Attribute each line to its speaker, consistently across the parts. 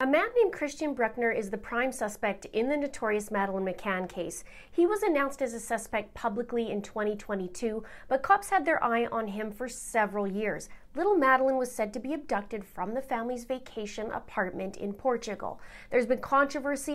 Speaker 1: A man named Christian Brueckner is the prime suspect in the notorious Madeleine McCann case. He was announced as a suspect publicly in 2022, but cops had their eye on him for several years. Little Madeleine was said to be abducted from the family's vacation apartment in Portugal. There's been controversy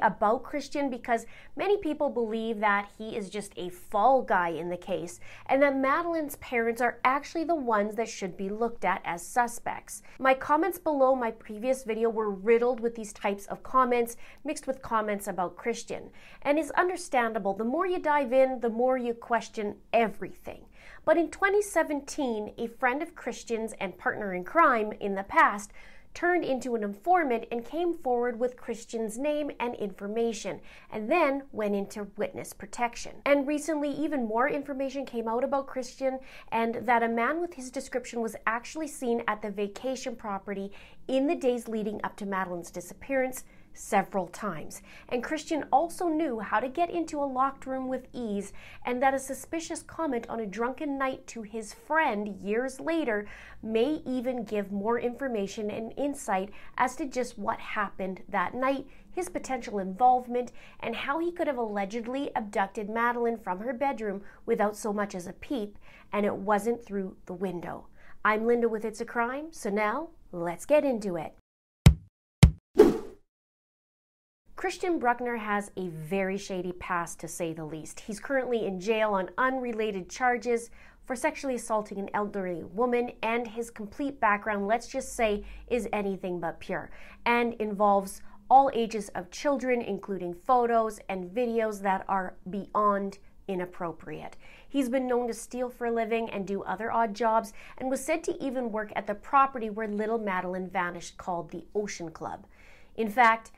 Speaker 1: About Christian because many people believe that he is just a fall guy in the case and that Madeleine's parents are actually the ones that should be looked at as suspects. My comments below my previous video were riddled with these types of comments mixed with comments about Christian. And it's understandable. The more you dive in, the more you question everything. But in 2017, a friend of Christian's and partner in crime in the past turned into an informant and came forward with Christian's name and information, and then went into witness protection. And recently, even more information came out about Christian and that a man with his description was actually seen at the vacation property in the days leading up to Madeleine's disappearance several times. And Christian also knew how to get into a locked room with ease, and that a suspicious comment on a drunken night to his friend years later may even give more information and insight as to just what happened that night, his potential involvement, and how he could have allegedly abducted Madeleine from her bedroom without so much as a peep, and it wasn't through the window. I'm Linda with It's a Crime, so now let's get into it. Christian Brueckner has a very shady past, to say the least. He's currently in jail on unrelated charges for sexually assaulting an elderly woman, and his complete background, let's just say, is anything but pure and involves all ages of children, including photos and videos that are beyond inappropriate. He's been known to steal for a living and do other odd jobs, and was said to even work at the property where little Madeleine vanished, called the Ocean Club. In fact,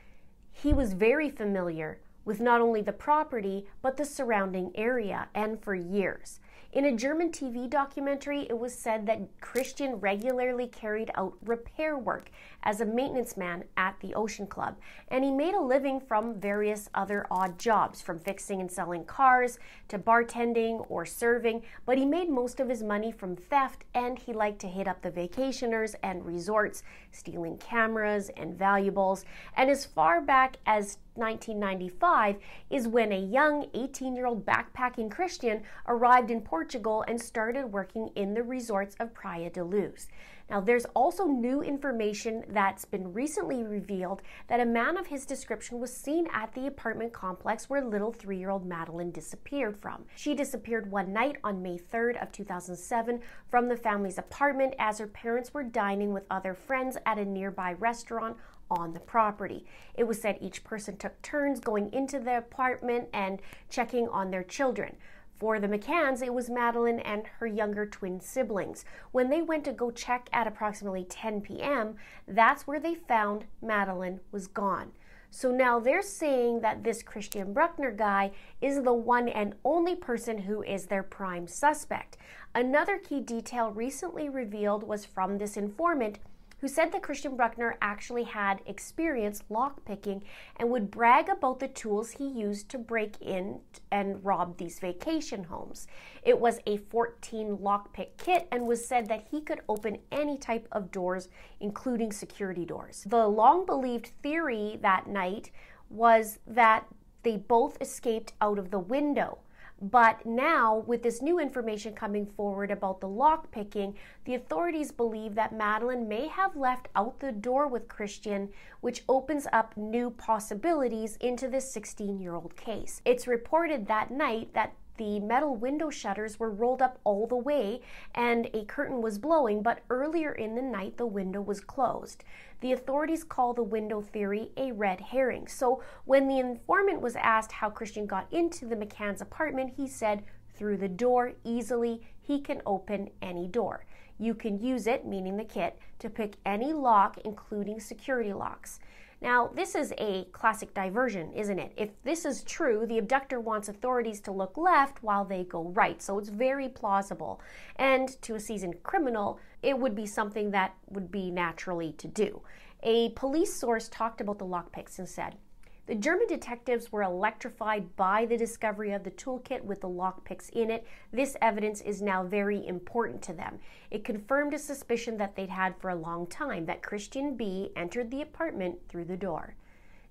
Speaker 1: he was very familiar with not only the property, but the surrounding area, and for years. In a German TV documentary, it was said that Christian regularly carried out repair work as a maintenance man at the Ocean Club, and he made a living from various other odd jobs, from fixing and selling cars to bartending or serving. But he made most of his money from theft, and he liked to hit up the vacationers and resorts, stealing cameras and valuables. And as far back as 1995 is when a young 18 year old backpacking Christian arrived in Portugal and started working in the resorts of Praia da Luz. Now, there's also new information that's been recently revealed that a man of his description was seen at the apartment complex where little three year old Madeleine disappeared from. She disappeared one night on May 3rd of 2007 from the family's apartment as her parents were dining with other friends at a nearby restaurant on the property. It was said each person took turns going into the apartment and checking on their children. For the McCanns, it was Madeleine and her younger twin siblings. When they went to go check at approximately 10 p.m., that's where they found Madeleine was gone. So now they're saying that this Christian Brueckner guy is the one and only person who is their prime suspect. Another key detail recently revealed was from this informant who said that Christian Brueckner actually had experience lockpicking and would brag about the tools he used to break in and rob these vacation homes. It was a 14 lockpick kit and was said that he could open any type of doors, including security doors. The long believed theory that night was that they both escaped out of the window But now, with this new information coming forward about the lock picking, the authorities believe that Madeleine may have left out the door with Christian, which opens up new possibilities into this 16 year old case. It's reported that night that the metal window shutters were rolled up all the way and a curtain was blowing, but earlier in the night the window was closed. The authorities call the window theory a red herring. So when the informant was asked how Christian got into the McCann's apartment, he said, through the door easily, he can open any door. You can use it, meaning the kit, to pick any lock, including security locks. Now, this is a classic diversion, isn't it? If this is true, the abductor wants authorities to look left while they go right, so it's very plausible. And to a seasoned criminal, it would be something that would be naturally to do. A police source talked about the lockpicks and said, the German detectives were electrified by the discovery of the toolkit with the lockpicks in it. This evidence is now very important to them. It confirmed a suspicion that they'd had for a long time that Christian B entered the apartment through the door.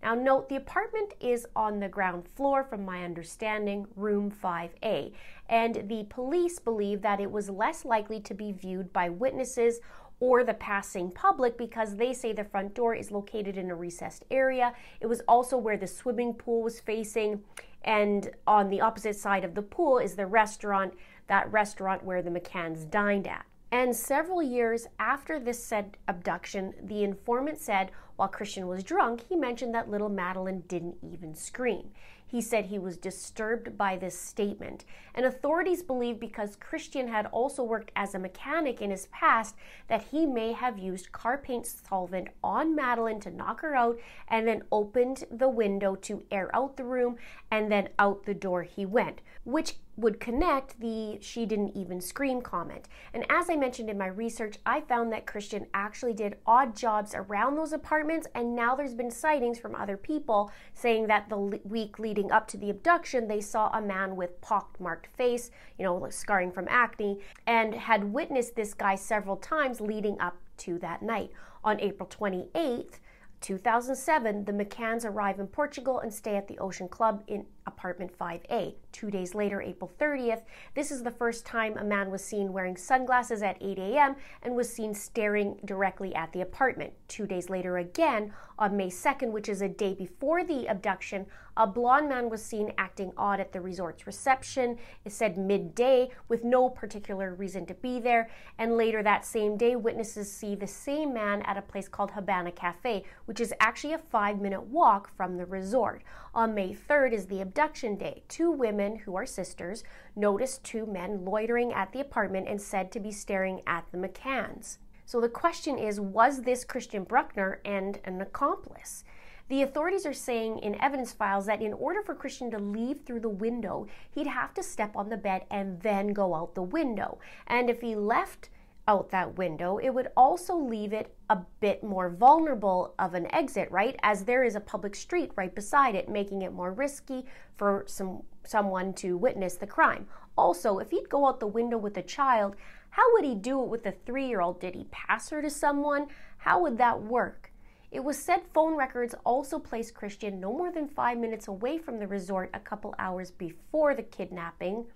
Speaker 1: Now, note the apartment is on the ground floor, from my understanding, room 5A, and the police believe that it was less likely to be viewed by witnesses or the passing public because they say the front door is located in a recessed area. It was also where the swimming pool was facing, and on the opposite side of the pool is the restaurant, that restaurant where the McCanns dined at. And several years after this said abduction, the informant said while Christian was drunk, he mentioned that little Madeleine didn't even scream. He said he was disturbed by this statement. And authorities believe because Christian had also worked as a mechanic in his past that he may have used car paint solvent on Madeleine to knock her out and then opened the window to air out the room and then out the door he went, which would connect the she didn't even scream comment. And as I mentioned in my research, I found that Christian actually did odd jobs around those apartments, and now there's been sightings from other people saying that the week leading up to the abduction, they saw a man with pockmarked face, you know, like scarring from acne, and had witnessed this guy several times leading up to that night. On April 28th, 2007, the McCanns arrive in Portugal and stay at the Ocean Club in apartment 5A. Two days later, April 30th, this is the first time a man was seen wearing sunglasses at 8 a.m. and was seen staring directly at the apartment. Two days later, again, on May 2nd, which is a day before the abduction, a blond man was seen acting odd at the resort's reception. It said midday with no particular reason to be there. And later that same day, witnesses see the same man at a place called Habana Cafe, which is actually a five minute walk from the resort. On May 3rd is the abduction day. Two women who are sisters noticed two men loitering at the apartment and said to be staring at the McCanns. So the question is was this Christian Brueckner and an accomplice? The authorities are saying in evidence files that in order for Christian to leave through the window, he'd have to step on the bed and then go out the window. And if he left out that window, it would also leave it a bit more vulnerable of an exit, right? As there is a public street right beside it, making it more risky for some someone to witness the crime. Also, if he'd go out the window with a child, how would he do it with a 3-year-old? Did he pass her to someone? How would that work? It was said phone records also placed Christian no more than 5 minutes away from the resort a couple hours before the kidnapping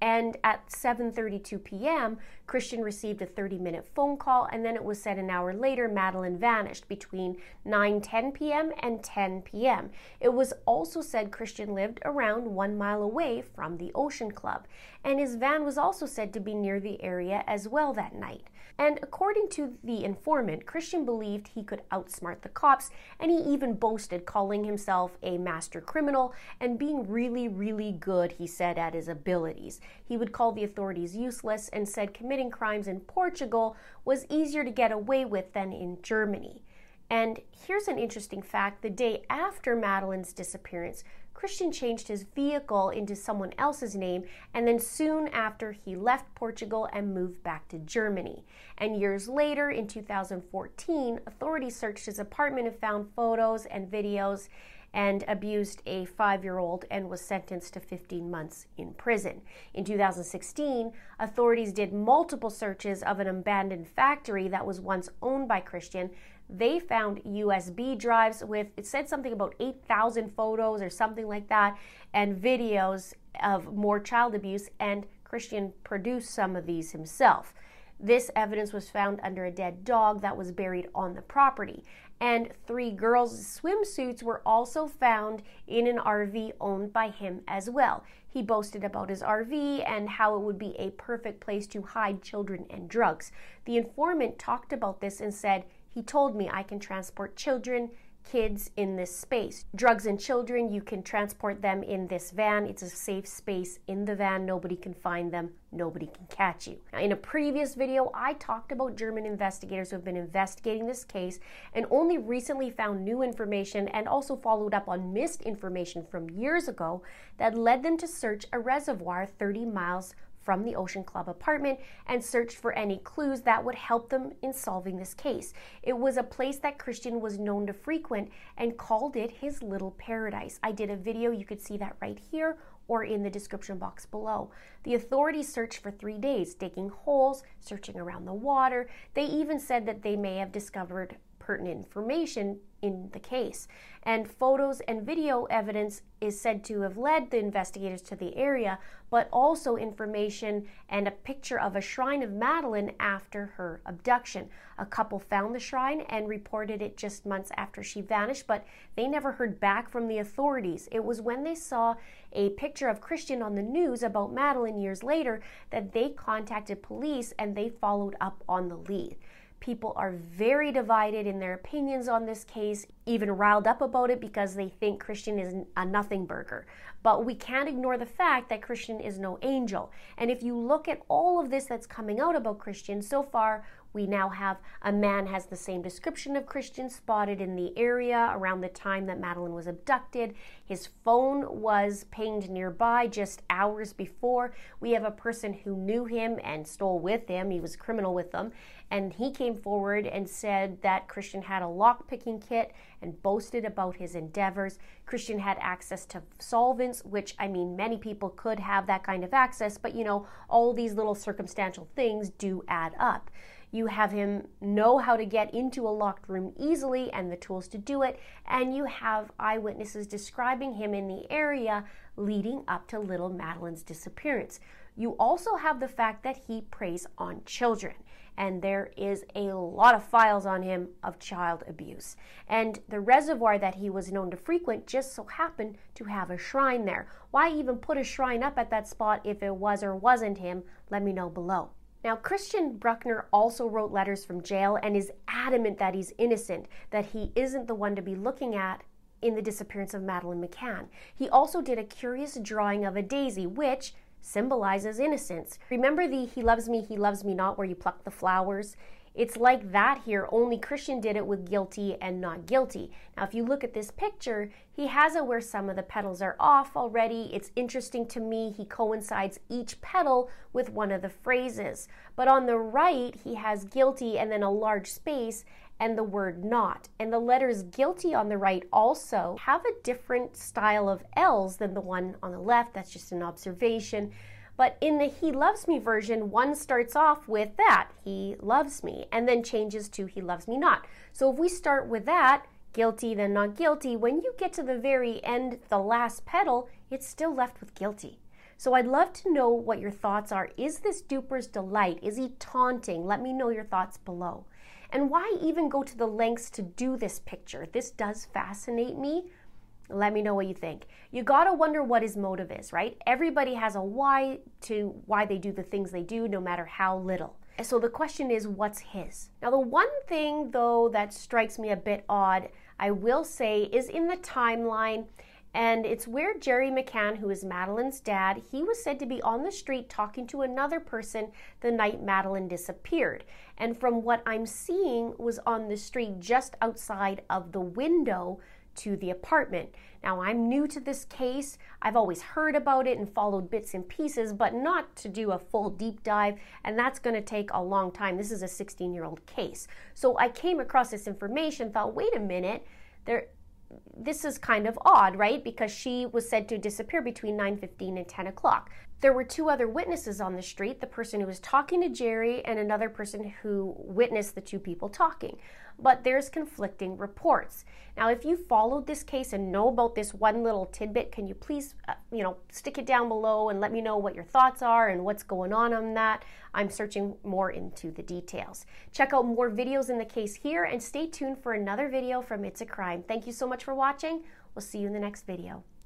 Speaker 1: and at 7:32 p.m., Christian received a 30-minute phone call and then it was said an hour later Madeleine vanished between 9:10 p.m. and 10 p.m. It was also said Christian lived around 1 mile away from the Ocean Club and his van was also said to be near the area as well that night. And according to the informant, Christian believed he could outsmart the cops, and he even boasted calling himself a master criminal and being really, really good, he said, at his abilities. He would call the authorities useless and said committing crimes in Portugal was easier to get away with than in Germany. And here's an interesting fact the day after Madeleine's disappearance, Christian changed his vehicle into someone else's name, and then soon after, he left Portugal and moved back to Germany. And years later, in 2014, authorities searched his apartment and found photos and videos and abused a five year old and was sentenced to 15 months in prison. In 2016, authorities did multiple searches of an abandoned factory that was once owned by Christian they found USB drives with, it said something about 8,000 photos or something like that, and videos of more child abuse, and Christian produced some of these himself. This evidence was found under a dead dog that was buried on the property. And three girls' swimsuits were also found in an RV owned by him as well. He boasted about his RV and how it would be a perfect place to hide children and drugs. The informant talked about this and said, He told me I can transport children, kids in this space. Drugs and children, you can transport them in this van. It's a safe space in the van. Nobody can find them. Nobody can catch you. Now, in a previous video, I talked about German investigators who have been investigating this case and only recently found new information and also followed up on missed information from years ago that led them to search a reservoir 30 miles from the Ocean Club apartment and searched for any clues that would help them in solving this case. It was a place that Christian was known to frequent and called it his little paradise. I did a video, you could see that right here or in the description box below. The authorities searched for three days, digging holes, searching around the water. They even said that they may have discovered pertinent information in the case. And photos and video evidence is said to have led the investigators to the area, but also information and a picture of a shrine of Madeleine after her abduction. A couple found the shrine and reported it just months after she vanished, but they never heard back from the authorities. It was when they saw a picture of Christian on the news about Madeleine years later that they contacted police and they followed up on the lead. People are very divided in their opinions on this case, even riled up about it because they think Christian is a nothing burger. But we can't ignore the fact that Christian is no angel. And if you look at all of this that's coming out about Christian so far, we now have a man has the same description of Christian spotted in the area around the time that Madeleine was abducted. His phone was pinged nearby just hours before. We have a person who knew him and stole with him. He was a criminal with them. And he came forward and said that Christian had a lock-picking kit and boasted about his endeavors. Christian had access to solvents, which I mean, many people could have that kind of access, but you know, all these little circumstantial things do add up. You have him know how to get into a locked room easily and the tools to do it, and you have eyewitnesses describing him in the area leading up to little Madeleine's disappearance. You also have the fact that he preys on children and there is a lot of files on him of child abuse. And the reservoir that he was known to frequent just so happened to have a shrine there. Why even put a shrine up at that spot if it was or wasn't him? Let me know below. Now, Christian Brueckner also wrote letters from jail and is adamant that he's innocent, that he isn't the one to be looking at in the disappearance of Madeleine McCann. He also did a curious drawing of a daisy, which symbolizes innocence. Remember the He Loves Me, He Loves Me Not, where you pluck the flowers? It's like that here, only Christian did it with guilty and not guilty. Now, if you look at this picture, he has it where some of the petals are off already. It's interesting to me, he coincides each petal with one of the phrases. But on the right, he has guilty and then a large space, and the word not. And the letters guilty on the right also have a different style of L's than the one on the left. That's just an observation. But in the He Loves Me version, one starts off with that, He loves me, and then changes to He loves me not. So if we start with that, guilty, then not guilty, when you get to the very end, the last petal, it's still left with guilty. So I'd love to know what your thoughts are. Is this duper's delight? Is he taunting? Let me know your thoughts below. And why even go to the lengths to do this picture? This does fascinate me. Let me know what you think. You gotta wonder what his motive is, right? Everybody has a why to why they do the things they do, no matter how little. So the question is, what's his? Now, the one thing though that strikes me a bit odd, I will say, is in the timeline and it's where Gerry McCann, who is Madeleine's dad, he was said to be on the street talking to another person the night Madeleine disappeared. And from what I'm seeing, was on the street just outside of the window to the apartment. Now, I'm new to this case. I've always heard about it and followed bits and pieces, but not to do a full deep dive, and that's going to take a long time. This is a 16 year old case. So I came across this information, thought, wait a minute, there this is kind of odd, right? Because she was said to disappear between 9:15 and 10 o'clock. There were two other witnesses on the street, the person who was talking to Gerry and another person who witnessed the two people talking. But there's conflicting reports. Now, if you followed this case and know about this one little tidbit, can you please, uh, you know, stick it down below and let me know what your thoughts are and what's going on on that? I'm searching more into the details. Check out more videos in the case here and stay tuned for another video from It's a Crime. Thank you so much for watching. We'll see you in the next video.